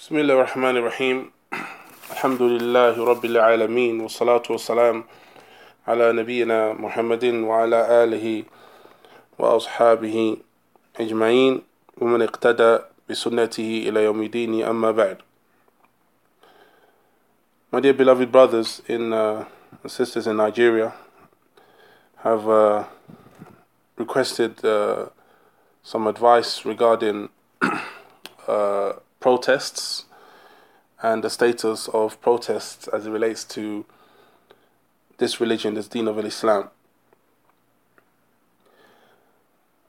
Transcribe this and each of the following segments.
بسم الله الرحمن الرحيم الحمد لله رب العالمين والصلاة والسلام على نبينا محمد وعلى آله وأصحابه أجمعين ومن اقتدى بسنته إلى يوم الدين أما بعد My dear beloved brothers in, uh, and sisters in Nigeria have uh, requested uh, some advice regarding uh, protests and the status of protests as it relates to this religion, this deen of Islam.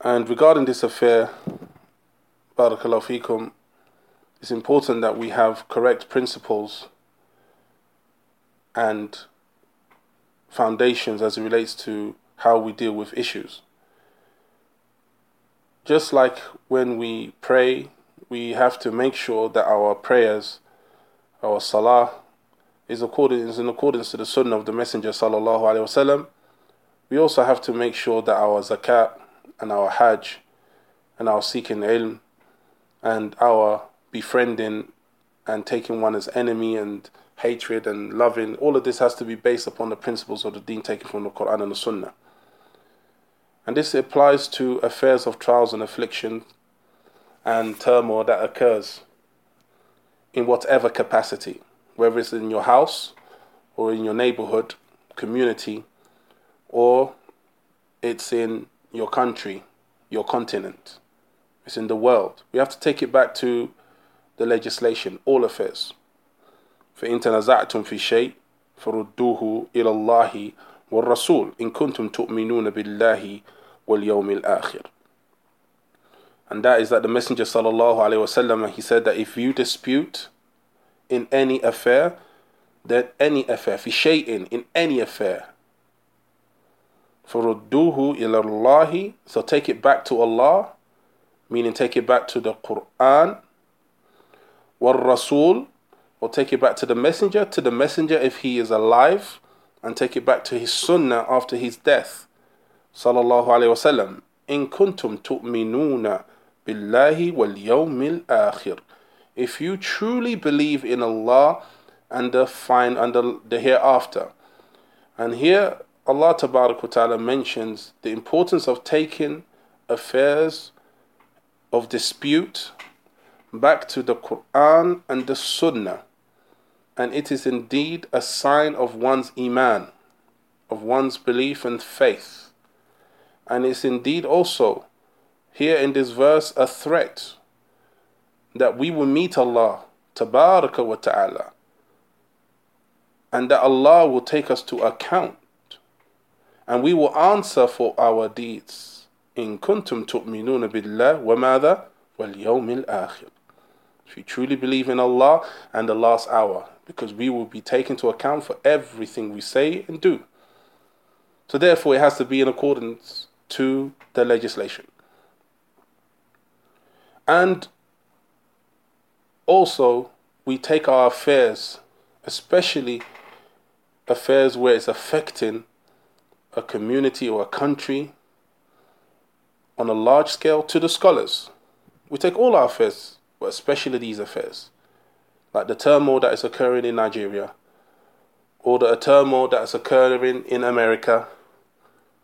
And regarding this affair, Barakallahu fikum, it's important that we have correct principles and foundations as it relates to how we deal with issues. Just like when we pray we have to make sure that our prayers, our salah, is, according, is in accordance to the sunnah of the Messenger sallallahu alaihi wasallam. We also have to make sure that our zakat and our hajj and our seeking ilm and our befriending and taking one as enemy and hatred and loving, all of this has to be based upon the principles of the deen taken from the Quran and the Sunnah. And this applies to affairs of trials and affliction and turmoil that occurs in whatever capacity, whether it's in your house or in your neighborhood, community, or it's in your country, your continent, it's in the world. We have to take it back to the legislation, all affairs. فإن تنازعتم في شيء فردوه إلى الله والرسول إن كنتم تؤمنون بالله واليوم الآخر and that is that the Messenger sallallahu alaihi wasallam he said that if you dispute in any affair, that any affair, fi shay'in, in any affair, فَرُدُّوهُ إِلَى اللَّهِ So take it back to Allah, meaning take it back to the Quran, وَالرَّسُولِ Or take it back to the Messenger, to the Messenger if he is alive, and take it back to his Sunnah after his death. Sallallahu Alaihi Wasallam. إِن كُنتُمْ تُؤْمِنُونَ billahi wal yawmil akhir. If you truly believe in Allah and the fine and the, the hereafter. And here Allah Ta'ala mentions the importance of taking affairs of dispute back to the Quran and the Sunnah. And it is indeed a sign of one's Iman, of one's belief and faith. And it's indeed also here in this verse a threat that we will meet Allah tabaraka wa ta'ala and that Allah will take us to account. And we will answer for our deeds. In kuntum tu'minuna billah wa madha wal yawmil akhir. If you truly believe in Allah and the last hour because we will be taken to account for everything we say and do. So therefore it has to be in accordance to the legislation and also, we take our affairs, especially affairs where it's affecting a community or a country on a large scale, to the scholars. We take all our affairs, but especially these affairs, like the turmoil that is occurring in Nigeria, or the turmoil that is occurring in America,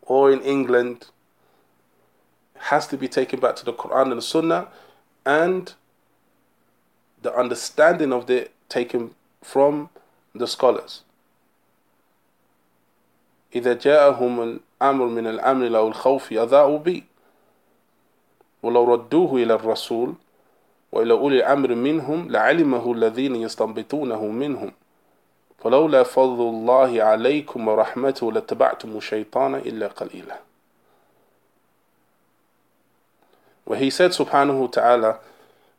or in England, has to be taken back to the Quran and the Sunnah and the understanding of it taken from the scholars. إذا جاءهم الأمر من الأمر أو الخوف أذاعوا به ولو ردوه إلى الرسول وإلى أولي الأمر منهم لعلمه الذين يستنبطونه منهم. فلولا فضل الله عليكم ورحمته لاتبعتم الشيطان إلا قليلا. where he said subhanahu wa ta'ala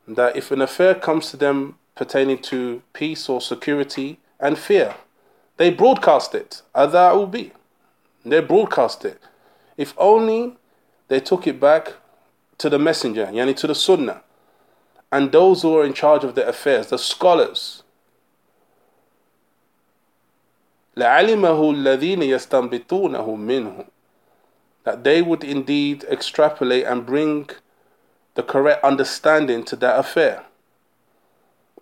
that if an affair comes to them pertaining to peace or security and fear, they broadcast it. Adha'u bi. They broadcast it. If only they took it back to the messenger, yani to the sunnah, and those who are in charge of the affairs, the scholars. لعلمه الذين يستنبطونه منه that they would indeed extrapolate and bring the correct understanding to that affair.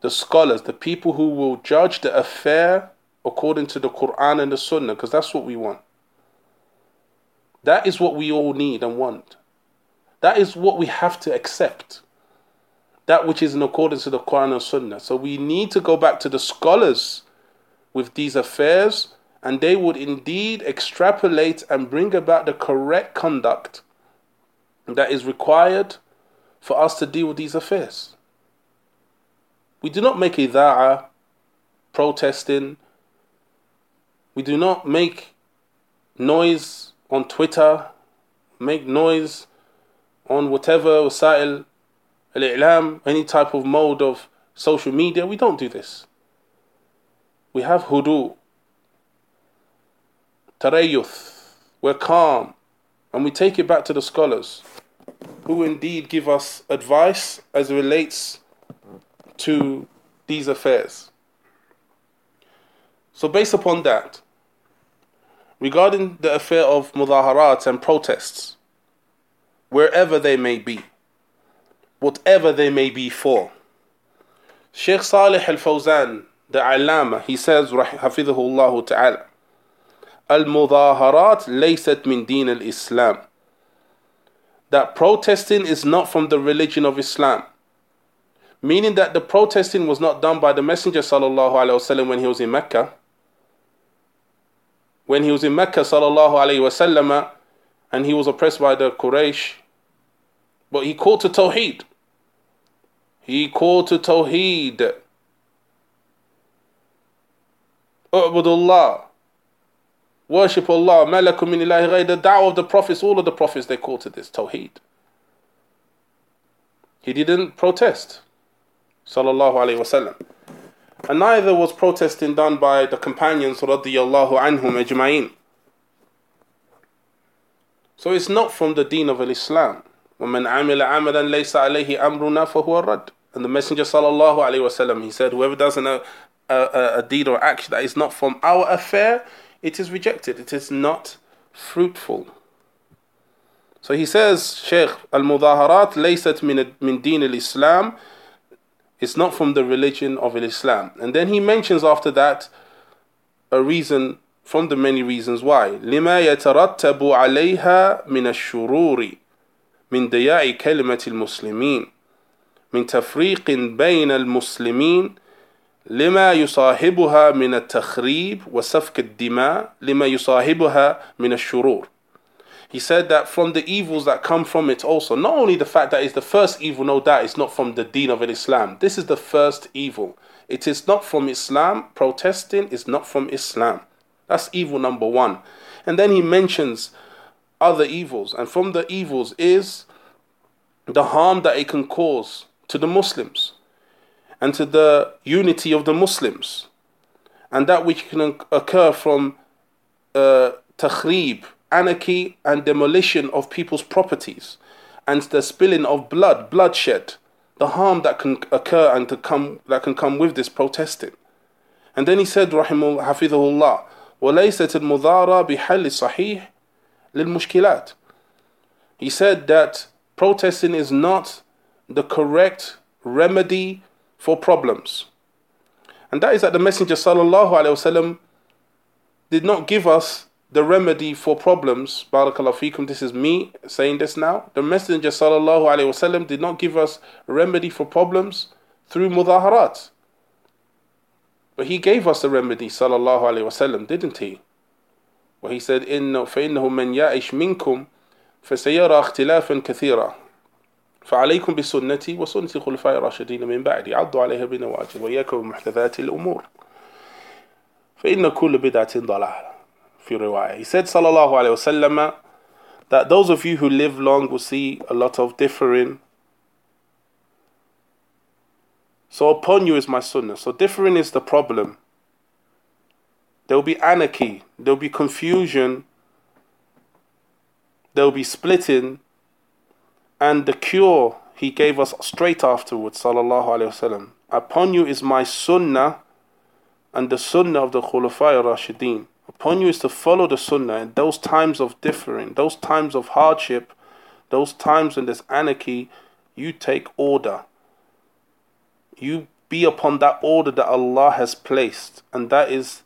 the scholars, the people who will judge the affair according to the Quran and the Sunnah, because that's what we want. That is what we all need and want. That is what we have to accept. That which is in accordance to the Quran and Sunnah. So we need to go back to the scholars with these affairs, and they would indeed extrapolate and bring about the correct conduct that is required for us to deal with these affairs. We do not make ida'a protesting. We do not make noise on Twitter, make noise on whatever wasa'il al-i'lam, any type of mode of social media. We don't do this. We have hudu, tarayyuth. We're calm. And we take it back to the scholars who indeed give us advice as it relates to these affairs. So, based upon that, regarding the affair of mudaharat and protests, wherever they may be, whatever they may be for, Sheikh Salih al Fawzan, the Allama, he says, Hafidhullah Ta'ala, Al-Mudaharat laysat min din al-Islam. That protesting is not from the religion of Islam meaning that the protesting was not done by the Messenger sallallahu alaihi wasallam when he was in Mecca. When he was in Mecca sallallahu alaihi wasallam, and he was oppressed by the Quraysh, but he called to Tawheed. He called to Tawheed. Ubudullah. Worship Allah. Malakum min ilahi The da'wah of the prophets, all of the prophets, they called to this Tawheed. He didn't protest sallallahu alaihi wasallam. And neither was protesting done by the companions radiyallahu anhum ajma'in. So it's not from the deen of Islam. وَمَنْ عَمِلَ عَمَلًا لَيْسَ عَلَيْهِ أَمْرُنَا فَهُوَ الرَّدْ And the Messenger sallallahu alaihi wasallam, he said, whoever does a, a, a deed or action that is not from our affair, it is rejected. It is not fruitful. So he says, Shaykh, al-mudaharat laysat min, min deen al-Islam it's not from the religion of Islam. And then he mentions after that a reason from the many reasons why. لما يترتب عليها من الشرور من ضياع كلمة المسلمين من تفريق بين المسلمين لما يصاحبها من التخريب وسفك الدماء لما يصاحبها من الشرور he said that from the evils that come from it also, not only the fact that it's the first evil, no doubt it's not from the deen of Islam. This is the first evil. It is not from Islam. Protesting is not from Islam. That's evil number one. And then he mentions other evils. And from the evils is the harm that it can cause to the Muslims and to the unity of the Muslims. And that which can occur from uh, takhrib, anarchy and demolition of people's properties and the spilling of blood, bloodshed, the harm that can occur and to come that can come with this protesting. And then he said, Rahimul Hafidhullah, وليست المضارة بحل صحيح للمشكلات. He said that protesting is not the correct remedy for problems. And that is that the Messenger sallallahu alaihi wasallam did not give us the remedy for problems, barakallahu fikum, this is me saying this now. The Messenger sallallahu alayhi wasallam did not give us a remedy for problems through mudaharat. But he gave us the remedy, sallallahu alayhi wasallam, didn't he? Where he said, إِنَّ فَإِنَّهُ مَنْ يَعِشْ مِنْكُمْ فَسَيَرَى اخْتِلَافًا كَثِيرًا فعليكم بسنتي وسنة الخلفاء الراشدين من بعدي عضوا عليها بنواجذ وإياكم بمحدثات الأمور فإن كل بدعة ضلالة riwayah. He said, Sallallahu Alaihi Wasallam, that those of you who live long will see a lot of differing. So upon you is my sunnah. So differing is the problem. There will be anarchy, there will be confusion, there will be splitting, and the cure he gave us straight afterwards, sallallahu alayhi wasallam. Upon you is my sunnah and the sunnah of the Khulafai Rashideen. Upon you is to follow the sunnah in those times of differing, those times of hardship, those times when there's anarchy, you take order. You be upon that order that Allah has placed, and that is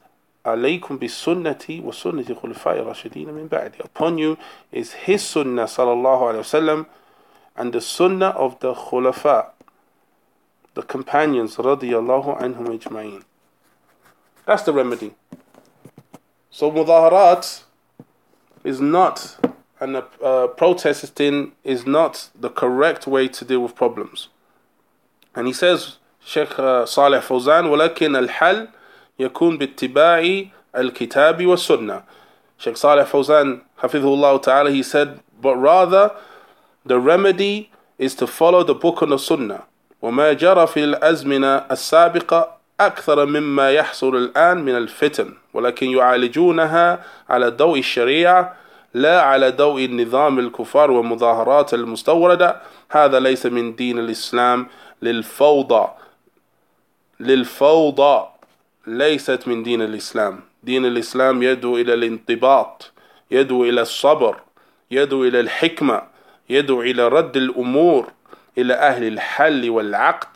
alaykum bi sunnati wa sunnati khulafai rashideen min ba'di. Upon you is His sunnah, sallallahu alayhi wasallam and the Sunnah of the Khulafa, the companions radiyallahu anhum ajma'in. That's the remedy. So mudaharat is not, and uh, protesting is not the correct way to deal with problems. And he says, Sheikh uh, Saleh Fawzan, ولكن الحل يكون باتباع الكتاب والسنة. Sheikh Saleh Fawzan, Hafidhullah Ta'ala, he said, but rather the remedy is to follow the book and the sunnah. وما جرى في الأزمنة السابقة أكثر مما يحصل الآن من الفتن. ولكن يعالجونها على ضوء الشريعة لا على ضوء النظام الكفار والمظاهرات المستوردة. هذا ليس من دين الإسلام. للفوضى للفوضى ليست من دين الإسلام. دين الإسلام يدعو إلى الانضباط يدعو إلى الصبر يدعو إلى الحكمة. يدعو إلى رد الأمور إلى أهل الحل والعقد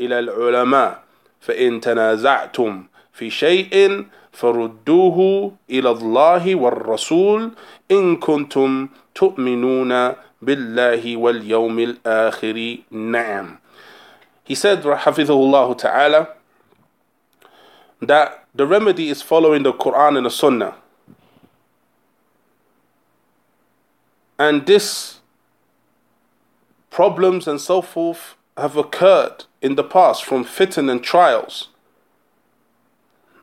إلى العلماء. فإن تنازعتم في شيء فردوه إلى الله والرسول إن كنتم تؤمنون بالله واليوم الآخر. نعم. He said, حفظه ta'ala, that the remedy is following the Quran and the Sunnah. And this problems and so forth have occurred in the past from fitan and trials.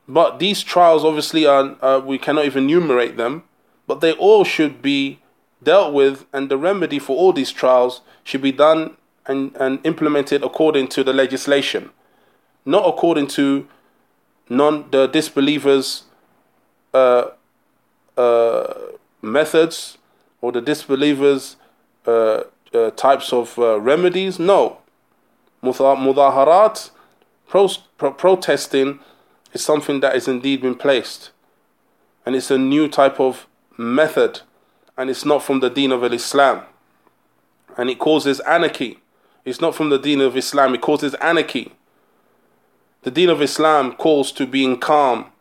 But these trials obviously are, uh, we cannot even enumerate them, but they all should be dealt with, and the remedy for all these trials should be done and, and implemented according to the legislation, not according to non the disbelievers' uh, uh, methods or the disbelievers' uh, types of uh, remedies. No, mudaharat, pro- pro- protesting, is something that is indeed been placed, and it's a new type of method, and it's not from the Deen of Islam, and it causes anarchy. It's not from the Deen of Islam. It causes anarchy. The Deen of Islam calls to being calm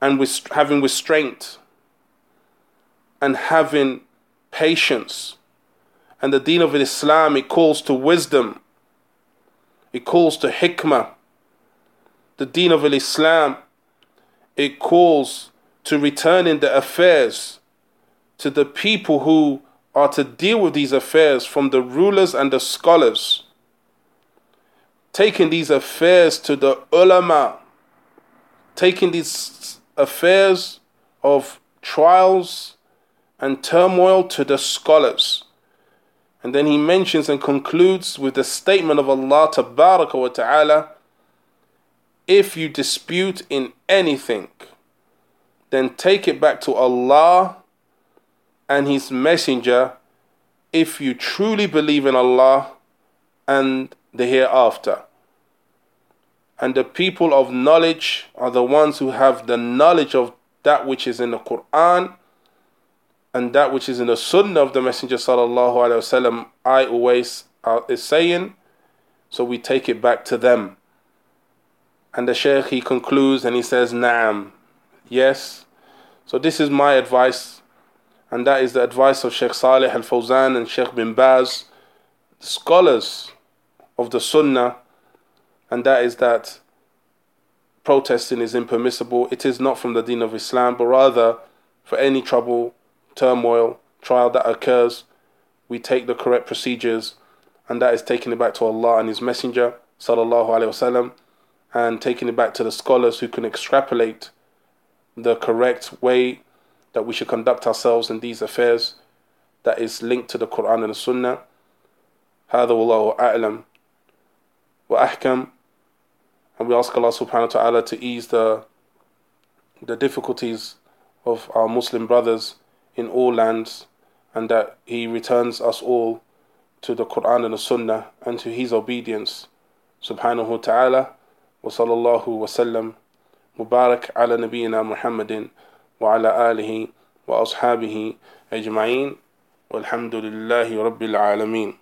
and with having restraint and having patience. And the Deen of Islam, it calls to wisdom, it calls to hikmah. The Deen of Islam, it calls to returning the affairs to the people who are to deal with these affairs from the rulers and the scholars taking these affairs to the ulama, taking these affairs of trials and turmoil to the scholars. And then he mentions and concludes with the statement of Allah Tabaraka wa Ta'ala if you dispute in anything, then take it back to Allah and His Messenger if you truly believe in Allah and the hereafter. And the people of knowledge are the ones who have the knowledge of that which is in the Quran and that which is in the Sunnah of the Messenger sallallahu alaihi wasallam. I always uh, is saying, so we take it back to them. And the Shaykh he concludes and he says, "Naam, yes." So this is my advice, and that is the advice of Sheikh Saleh Al Fawzan and Sheikh Bin Baz, scholars of the Sunnah, and that is that protesting is impermissible. It is not from the deen of Islam, but rather for any trouble, turmoil, trial that occurs, we take the correct procedures, and that is taking it back to Allah and His Messenger, sallallahu alaihi wasallam, and taking it back to the scholars who can extrapolate the correct way that we should conduct ourselves in these affairs that is linked to the Quran and the Sunnah. هذا والله أعلم وأحكم and we ask Allah subhanahu wa ta'ala to ease the the difficulties of our Muslim brothers in all lands, and that He returns us all to the Quran and the Sunnah and to His obedience. Subhanahu wa ta'ala wa sallallahu wa sallam. Mubarak ala nabiyyina Muhammadin wa ala alihi wa ashabihi ajma'in. Walhamdulillahi rabbil alameen.